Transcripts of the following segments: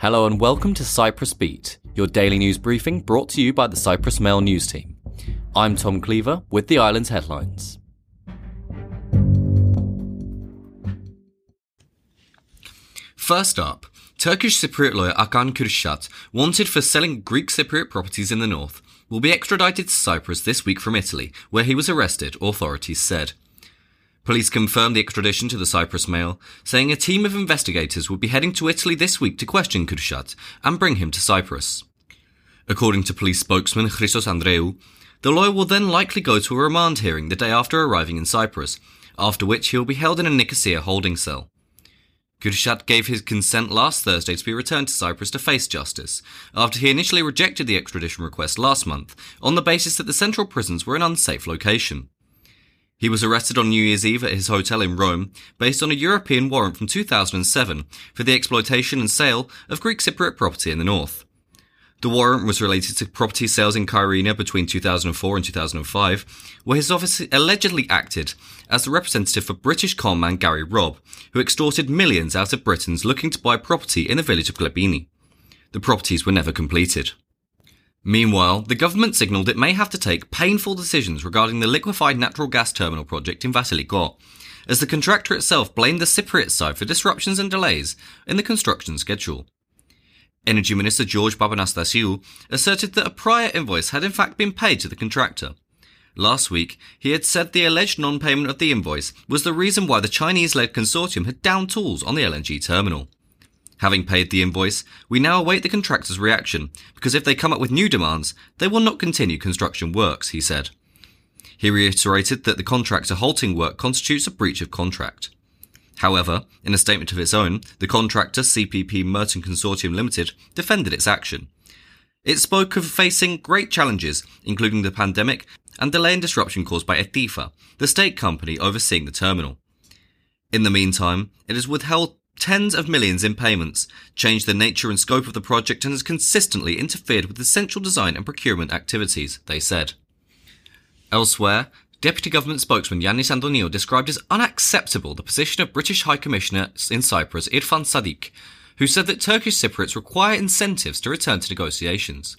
Hello and welcome to Cyprus Beat, your daily news briefing brought to you by the Cyprus Mail news team. I'm Tom Cleaver with the island's headlines. First up, Turkish Cypriot lawyer Akan Kürşat, wanted for selling Greek Cypriot properties in the north, will be extradited to Cyprus this week from Italy, where he was arrested, authorities said. Police confirmed the extradition to the Cyprus Mail, saying a team of investigators would be heading to Italy this week to question Kürşat and bring him to Cyprus. According to police spokesman Christos Andreou, the lawyer will then likely go to a remand hearing the day after arriving in Cyprus, after which he will be held in a Nicosia holding cell. Kürşat gave his consent last Thursday to be returned to Cyprus to face justice, after he initially rejected the extradition request last month on the basis that the central prisons were an unsafe location. He was arrested on New Year's Eve at his hotel in Rome based on a European warrant from 2007 for the exploitation and sale of Greek Cypriot property in the north. The warrant was related to property sales in Kyrenia between 2004 and 2005, where his office allegedly acted as the representative for British conman Gary Robb, who extorted millions out of Britons looking to buy property in the village of Klepini. The properties were never completed. Meanwhile, the government signalled it may have to take painful decisions regarding the liquefied natural gas terminal project in Vasiliko, as the contractor itself blamed the Cypriot side for disruptions and delays in the construction schedule. Energy Minister George Papanastasiou asserted that a prior invoice had in fact been paid to the contractor. Last week, he had said the alleged non-payment of the invoice was the reason why the Chinese-led consortium had downed tools on the LNG terminal. Having paid the invoice, we now await the contractor's reaction, because if they come up with new demands, they will not continue construction works, he said. He reiterated that the contractor halting work constitutes a breach of contract. However, in a statement of its own, the contractor CPP Metron Consortium Limited defended its action. It spoke of facing great challenges, including the pandemic and delay and disruption caused by ETYFA, the state company overseeing the terminal. In the meantime, it has withheld tens of millions in payments, changed the nature and scope of the project, and has consistently interfered with essential design and procurement activities, they said. Elsewhere, Deputy Government spokesman Yannis Antoniou described as unacceptable the position of British High Commissioner in Cyprus Irfan Siddiq, who said that Turkish Cypriots require incentives to return to negotiations.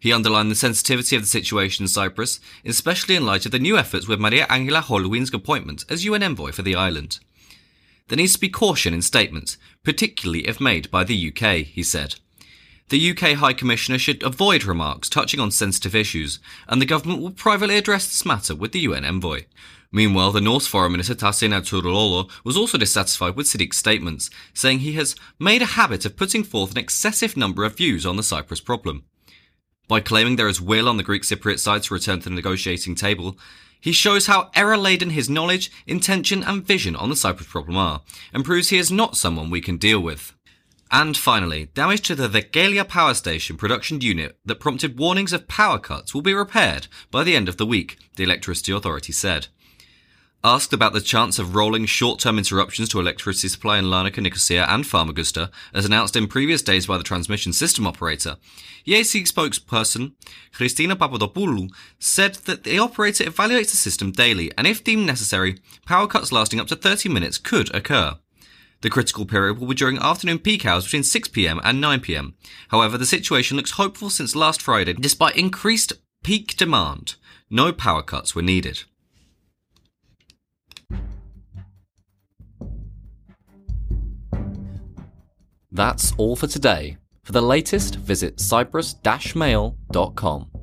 He underlined the sensitivity of the situation in Cyprus, especially in light of the new efforts with Maria Angela Holguin's appointment as UN envoy for the island. There needs to be caution in statements, particularly if made by the UK, he said. The UK High Commissioner should avoid remarks touching on sensitive issues, and the government will privately address this matter with the UN envoy. Meanwhile, the Norse Foreign Minister Tahsin Ertuğruloğlu was also dissatisfied with Siddiq's statements, saying he has made a habit of putting forth an excessive number of views on the Cyprus problem. By claiming there is will on the Greek Cypriot side to return to the negotiating table, he shows how error-laden his knowledge, intention and vision on the Cyprus problem are, and proves he is not someone we can deal with. And finally, damage to the Dhekelia power station production unit that prompted warnings of power cuts will be repaired by the end of the week, the Electricity Authority said. Asked about the chance of rolling short-term interruptions to electricity supply in Larnaca, Nicosia and Famagusta, as announced in previous days by the transmission system operator, EAC spokesperson Christina Papadopoulou said that the operator evaluates the system daily and if deemed necessary, power cuts lasting up to 30 minutes could occur. The critical period will be during afternoon peak hours between 6pm and 9pm. However, the situation looks hopeful since last Friday, despite increased peak demand. No power cuts were needed. That's all for today. For the latest, visit cyprus-mail.com.